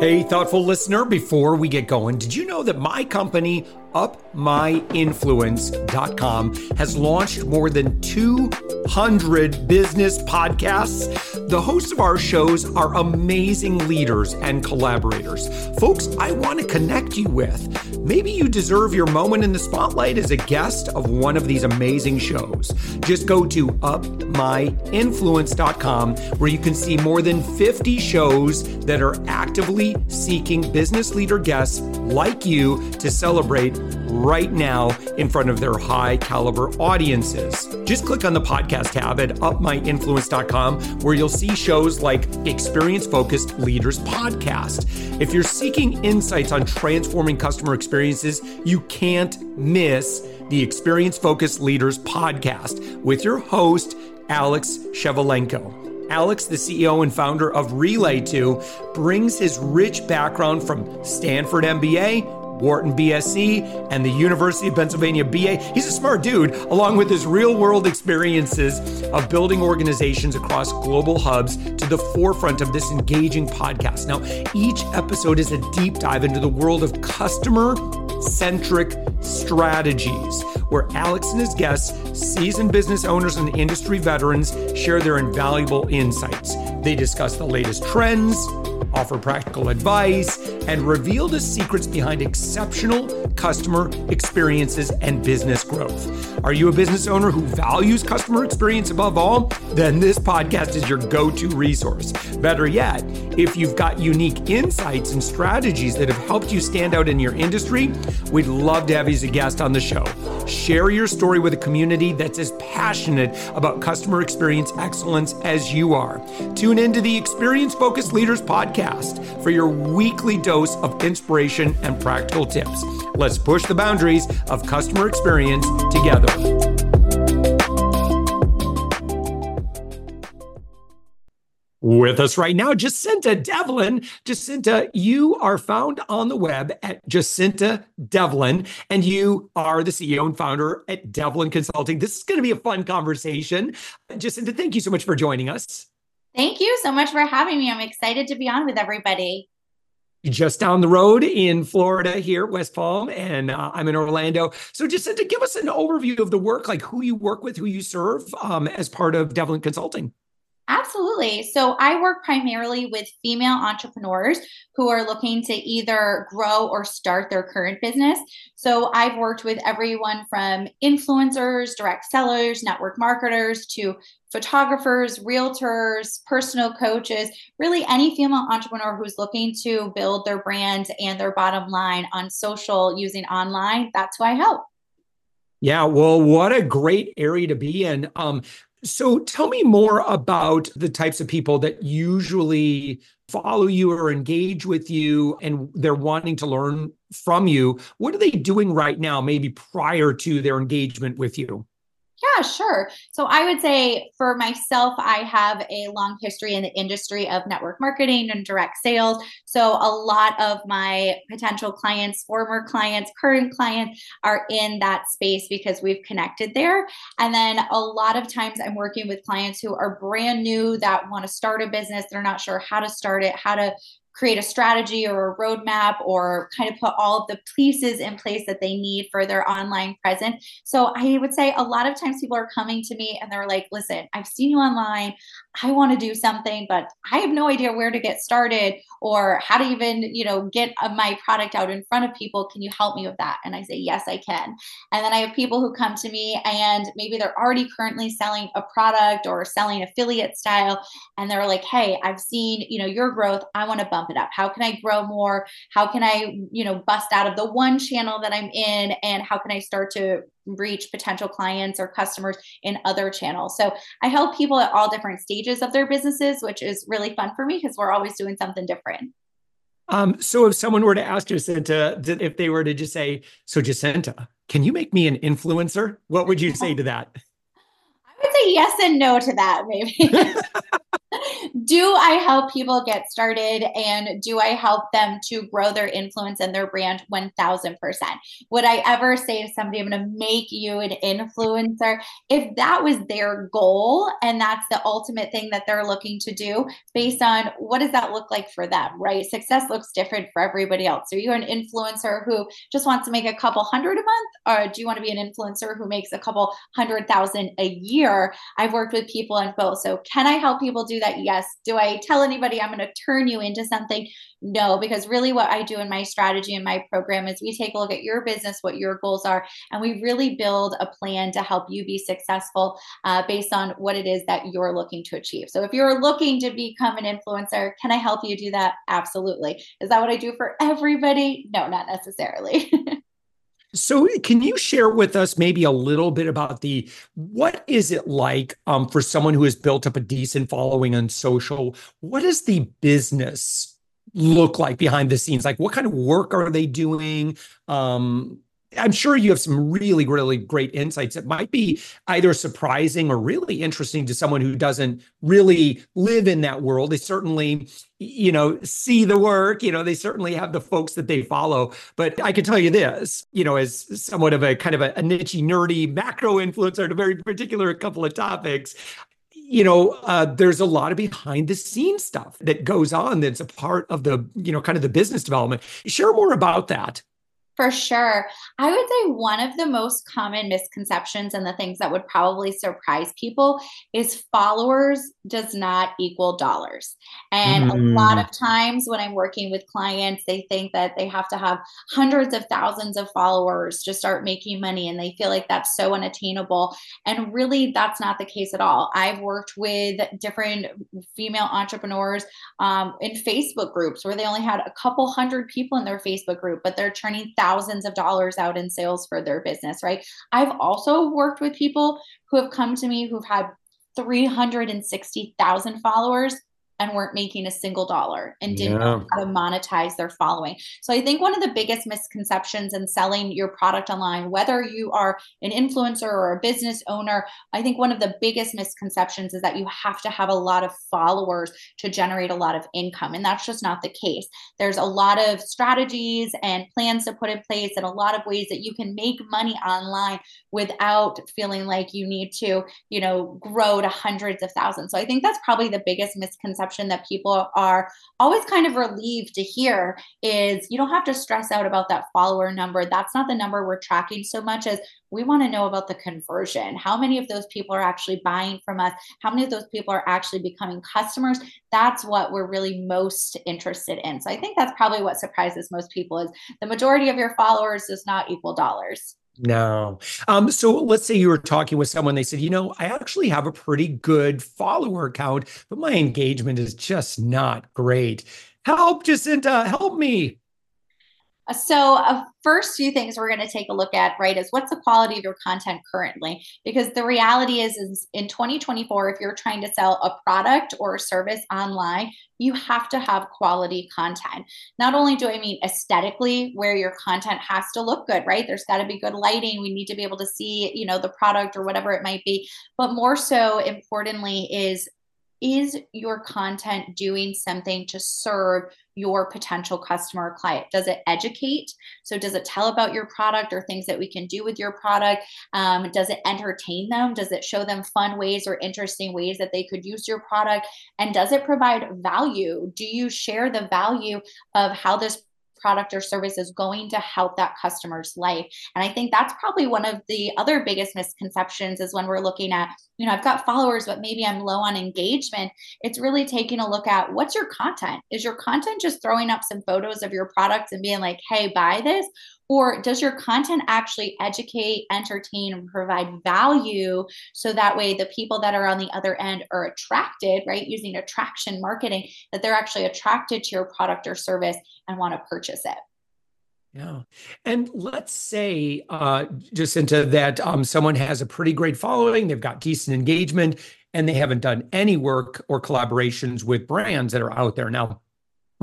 Hey, thoughtful listener, before we get going, did you know that my company, UpMyInfluence.com, has launched more than 200 business podcasts? The hosts of our shows are amazing leaders and collaborators, folks I want to connect you with. Maybe you deserve your moment in the spotlight as a guest of one of these amazing shows. Just go to UpMyInfluence.com where you can see more than 50 shows that are actively seeking business leader guests like you to celebrate right now in front of their high caliber audiences. Just click on the podcast tab at upmyinfluence.com where you'll see shows like Experience Focused Leaders Podcast. If you're seeking insights on transforming customer experiences, you can't miss the Experience Focused Leaders Podcast with your host, Alex Shevelenko. Alex, the CEO and founder of Relay2, brings his rich background from Stanford MBA, Wharton BSc, and the University of Pennsylvania BA. He's a smart dude, along with his real world experiences of building organizations across global hubs to the forefront of this engaging podcast. Now, each episode is a deep dive into the world of customer centric strategies, where Alex and his guests, seasoned business owners and industry veterans, share their invaluable insights. They discuss the latest trends, offer practical advice, and reveal the secrets behind exceptional customer experiences and business growth. Are you a business owner who values customer experience above all? Then this podcast is your go to resource. Better yet, if you've got unique insights and strategies that have helped you stand out in your industry, we'd love to have you as a guest on the show. Share your story with a community that's as passionate about customer experience excellence as you are. Tune into the Experience Focused Leaders podcast for your weekly dose of inspiration and practical tips. Let's push the boundaries of customer experience together. With us right now, Jacinta Devlin. Jacinta, you are found on the web at Jacinta Devlin, and you are the CEO and founder at Devlin Consulting. This is going to be a fun conversation. Jacinta, thank you so much for joining us. Thank you so much for having me. I'm excited to be on with everybody just down the road in Florida here, West Palm, and uh, I'm in Orlando. So just to give us an overview of the work, like who you work with, who you serve um, as part of Devlin Consulting. Absolutely. So I work primarily with female entrepreneurs who are looking to either grow or start their current business. So I've worked with everyone from influencers, direct sellers, network marketers to photographers, realtors, personal coaches, really any female entrepreneur who's looking to build their brand and their bottom line on social using online. That's who I help. Yeah, well, what a great area to be in. Um, so tell me more about the types of people that usually follow you or engage with you and they're wanting to learn from you. What are they doing right now, maybe prior to their engagement with you? Yeah, sure. So I would say for myself, I have a long history in the industry of network marketing and direct sales. So a lot of my potential clients, former clients, current clients are in that space because we've connected there. And then a lot of times I'm working with clients who are brand new that want to start a business. They're not sure how to start it, how to create a strategy or a roadmap or kind of put all of the pieces in place that they need for their online presence. So I would say a lot of times people are coming to me and they're like, listen, I've seen you online. I want to do something, but I have no idea where to get started or how to even, you know, get my product out in front of people. Can you help me with that? And I say, yes, I can. And then I have people who come to me and maybe they're already currently selling a product or selling affiliate style. And they're like, hey, I've seen, you know, your growth. I want to bump it up. How can I grow more? How can I, you know, bust out of the one channel that I'm in? And how can I start to reach potential clients or customers in other channels. So I help people at all different stages of their businesses, which is really fun for me because we're always doing something different. Um, so if someone were to ask Jacinta, if they were to just say, so Jacinta, can you make me an influencer? What would you say to that? I would say yes and no to that, maybe. do I help people get started and do I help them to grow their influence and their brand 1000%? Would I ever say to somebody, I'm going to make you an influencer? If that was their goal and that's the ultimate thing that they're looking to do based on what does that look like for them, right? Success looks different for everybody else. Are you an influencer who just wants to make a couple hundred a month? Or do you want to be an influencer who makes a couple hundred thousand a year? I've worked with people in both. So, can I help people do that? Yes. Do I tell anybody I'm going to turn you into something? No, because really what I do in my strategy and my program is we take a look at your business, what your goals are, and we really build a plan to help you be successful uh, based on what it is that you're looking to achieve. So if you're looking to become an influencer, can I help you do that? Absolutely. Is that what I do for everybody? No, not necessarily. So, can you share with us maybe a little bit about the what is it like um, for someone who has built up a decent following on social? What does the business look like behind the scenes? Like, what kind of work are they doing? Um, I'm sure you have some really, really great insights that might be either surprising or really interesting to someone who doesn't really live in that world. They certainly, you know, see the work, you know, they certainly have the folks that they follow. But I can tell you this, you know, as somewhat of a kind of a, a niche, nerdy macro influencer on a very particular couple of topics, you know, uh, there's a lot of behind the scenes stuff that goes on that's a part of the, you know, kind of the business development. Share more about that. For sure. I would say one of the most common misconceptions and the things that would probably surprise people is followers does not equal dollars. And mm. a lot of times when I'm working with clients, they think that they have to have hundreds of thousands of followers to start making money and they feel like that's so unattainable. And really, that's not the case at all. I've worked with different female entrepreneurs um, in Facebook groups where they only had a couple hundred people in their Facebook group, but they're turning thousands of dollars out in sales for their business, right? I've also worked with people who have come to me who've had 360,000 followers and weren't making a single dollar and didn't yeah. know how to monetize their following. So I think one of the biggest misconceptions in selling your product online, whether you are an influencer or a business owner, I think one of the biggest misconceptions is that you have to have a lot of followers to generate a lot of income. And that's just not the case. There's a lot of strategies and plans to put in place and a lot of ways that you can make money online without feeling like you need to, you know, grow to hundreds of thousands. So I think that's probably the biggest misconception that people are always kind of relieved to hear is you don't have to stress out about that follower number. That's not the number we're tracking so much as we want to know about the conversion. How many of those people are actually buying from us? How many of those people are actually becoming customers? That's what we're really most interested in. So I think that's probably what surprises most people is the majority of your followers does not equal dollars. No. Um, so let's say you were talking with someone, they said, you know, I actually have a pretty good follower count, but my engagement is just not great. Help, Jacinta, help me. So, uh, first few things we're going to take a look at, right, is what's the quality of your content currently? Because the reality is, is in 2024, if you're trying to sell a product or a service online, you have to have quality content. Not only do I mean aesthetically, where your content has to look good, right? There's got to be good lighting. We need to be able to see, you know, the product or whatever it might be. But more so importantly, is is your content doing something to serve your potential customer or client? Does it educate? So, does it tell about your product or things that we can do with your product? Um, does it entertain them? Does it show them fun ways or interesting ways that they could use your product? And does it provide value? Do you share the value of how this product or service is going to help that customer's life. And I think that's probably one of the other biggest misconceptions is when we're looking at, you know, I've got followers, but maybe I'm low on engagement. It's really taking a look at what's your content? Is your content just throwing up some photos of your products and being like, hey, buy this? Or does your content actually educate, entertain, and provide value so that way the people that are on the other end are attracted, right? Using attraction marketing, that they're actually attracted to your product or service and want to purchase it. Yeah. And let's say, uh, Jacinta, that um, someone has a pretty great following, they've got decent engagement, and they haven't done any work or collaborations with brands that are out there. Now,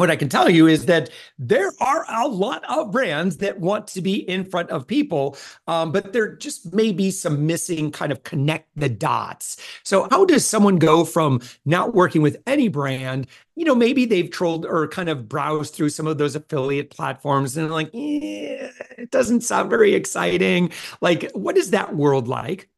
what I can tell you is that there are a lot of brands that want to be in front of people, um, but there just may be some missing kind of connect the dots. So, how does someone go from not working with any brand? You know, maybe they've trolled or kind of browsed through some of those affiliate platforms and like, eh, it doesn't sound very exciting. Like, what is that world like?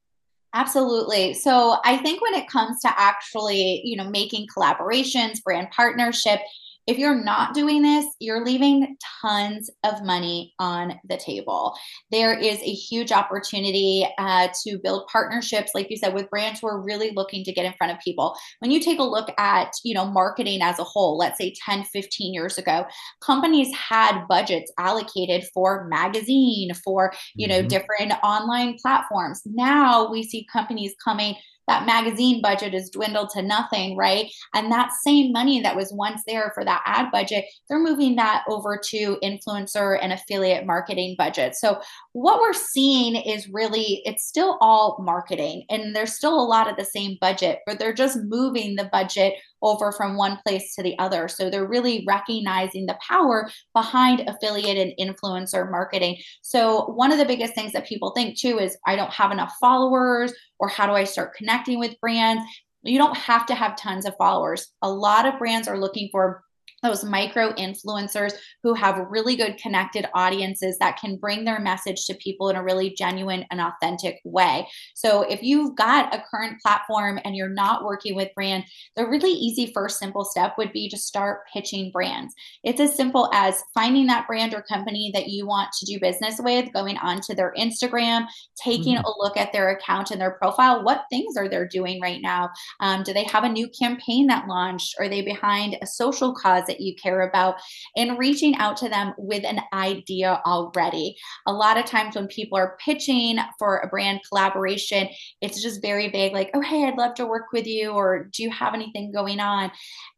Absolutely. So I think when it comes to actually, you know, making collaborations, brand partnership, if you're not doing this, you're leaving tons of money on the table. There is a huge opportunity uh, to build partnerships, like you said, with brands who are really looking to get in front of people. When you take a look at, you know, marketing as a whole, let's say 10, 15 years ago, companies had budgets allocated for magazine, for, you know, mm-hmm. different online platforms. Now we see companies coming that magazine budget is dwindled to nothing, right? And that same money that was once there for that ad budget, they're moving that over to influencer and affiliate marketing budget. So what we're seeing is really it's still all marketing and there's still a lot of the same budget, but they're just moving the budget over from one place to the other. So they're really recognizing the power behind affiliate and influencer marketing. So one of the biggest things that people think too is I don't have enough followers or how do I start connecting with brands? You don't have to have tons of followers. A lot of brands are looking for those micro influencers who have really good connected audiences that can bring their message to people in a really genuine and authentic way. So if you've got a current platform and you're not working with brand, the really easy first simple step would be to start pitching brands. It's as simple as finding that brand or company that you want to do business with, going onto their Instagram, taking mm-hmm. a look at their account and their profile. What things are they doing right now? Um, do they have a new campaign that launched? Are they behind a social cause that you care about and reaching out to them with an idea already. A lot of times when people are pitching for a brand collaboration, it's just very vague, like, oh, hey, I'd love to work with you, or do you have anything going on?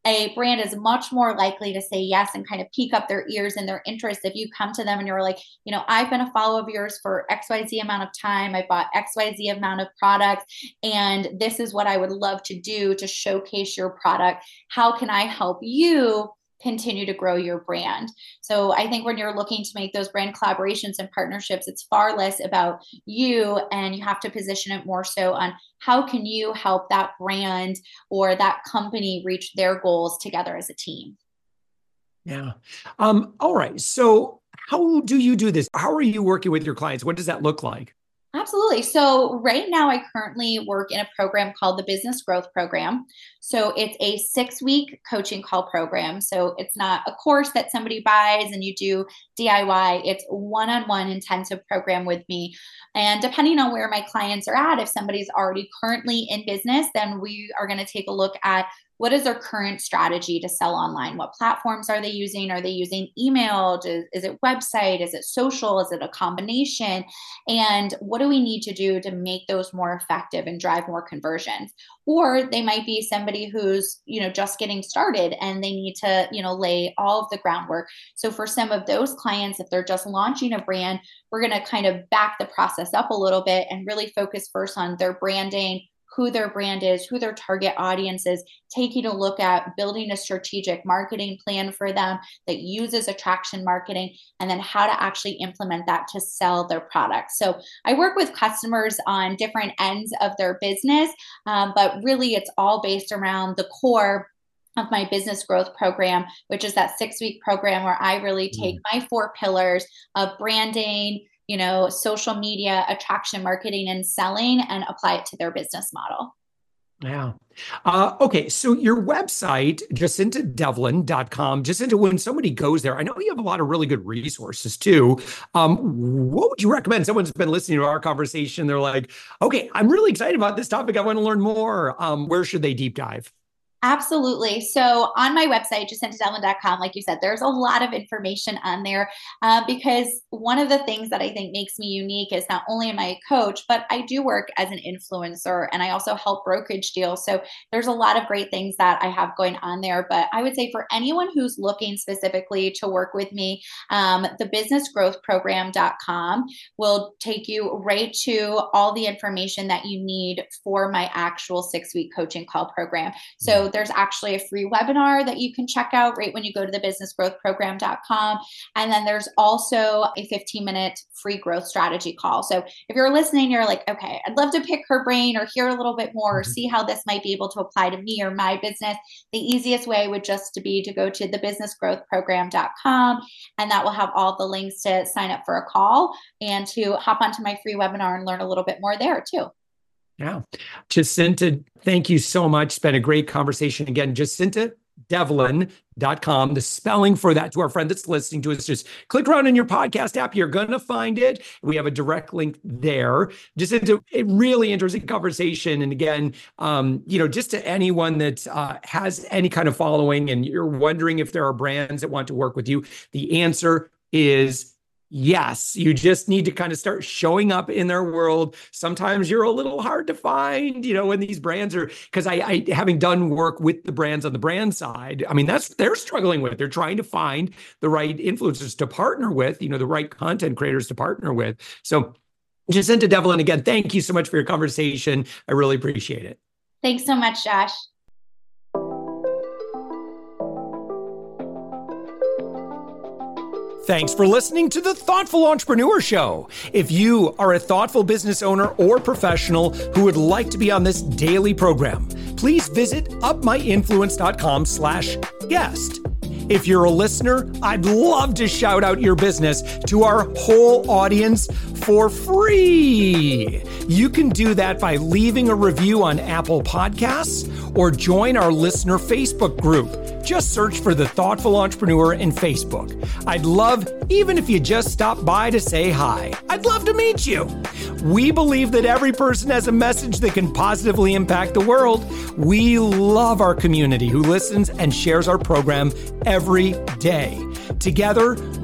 A brand is much more likely to say yes and kind of peak up their ears and their interest if you come to them and you're like, you know, I've been a follower of yours for XYZ amount of time. I bought XYZ amount of products, and this is what I would love to do to showcase your product. How can I help you? Continue to grow your brand. So I think when you're looking to make those brand collaborations and partnerships, it's far less about you and you have to position it more so on how can you help that brand or that company reach their goals together as a team. Yeah. Um, all right. So how do you do this? How are you working with your clients? What does that look like? Absolutely. So, right now, I currently work in a program called the Business Growth Program. So, it's a six week coaching call program. So, it's not a course that somebody buys and you do DIY, it's one on one intensive program with me. And depending on where my clients are at, if somebody's already currently in business, then we are going to take a look at what is their current strategy to sell online? What platforms are they using? Are they using email? Is, is, it website? Is it social? Is it a combination? And what do we need to do to make those more effective and drive more conversions? Or they might be somebody who's you know just getting started and they need to you know lay all of the groundwork. So for some of those clients if they're just launching a brand we're going to kind of back the process up a little bit and really focus first on their branding who their brand is, who their target audience is, taking a look at building a strategic marketing plan for them that uses attraction marketing, and then how to actually implement that to sell their products. So I work with customers on different ends of their business, um, but really it's all based around the core of my business growth program, which is that six week program where I really take mm. my four pillars of branding, you know, social media, attraction marketing, and selling and apply it to their business model. Yeah. Uh, okay. So your website, jacintadevlin.com, Jacinta, when somebody goes there, I know you have a lot of really good resources too. Um, what would you recommend? Someone's been listening to our conversation. They're like, okay, I'm really excited about this topic. I want to learn more. Um, where should they deep dive? Absolutely. So on my website, jacintadevlin.com, like you said, there's a lot of information on there uh, because one of the things that I think makes me unique is not only am I a coach, but I do work as an influencer and I also help brokerage deals. So there's a lot of great things that I have going on there. But I would say for anyone who's looking specifically to work with me, um, the businessgrowthprogram.com will take you right to all the information that you need for my actual six week coaching call program. So there's actually a free webinar that you can check out right when you go to the businessgrowthprogram.com. And then there's also a 15 minute free growth strategy call. So if you're listening, you're like, okay, I'd love to pick her brain or hear a little bit more, or mm-hmm. see how this might be able to apply to me or my business. The easiest way would just to be to go to the businessgrowthprogram.com and that will have all the links to sign up for a call and to hop onto my free webinar and learn a little bit more there too. Yeah. Jacinta, thank you so much. It's been a great conversation. Again, Jacinta devlin.com. The spelling for that to our friend that's listening to us, just click around in your podcast app. You're going to find it. We have a direct link there. Just into a really interesting conversation. And again, um, you know, just to anyone that uh, has any kind of following and you're wondering if there are brands that want to work with you, the answer is Yes, you just need to kind of start showing up in their world. Sometimes you're a little hard to find, you know, when these brands are because I, I having done work with the brands on the brand side, I mean, that's they're struggling with. They're trying to find the right influencers to partner with, you know, the right content creators to partner with. So Jacinta Devlin, again, thank you so much for your conversation. I really appreciate it. Thanks so much, Josh. Thanks for listening to the Thoughtful Entrepreneur Show. If you are a thoughtful business owner or professional who would like to be on this daily program, please visit upmyinfluence.com slash guest. If you're a listener, I'd love to shout out your business to our whole audience for free. You can do that by leaving a review on Apple Podcasts or join our listener Facebook group. Just search for the Thoughtful Entrepreneur in Facebook. I'd love, even if you just stop by to say hi, I'd love to meet you. We believe that every person has a message that can positively impact the world. We love our community who listens and shares our program every day. Together,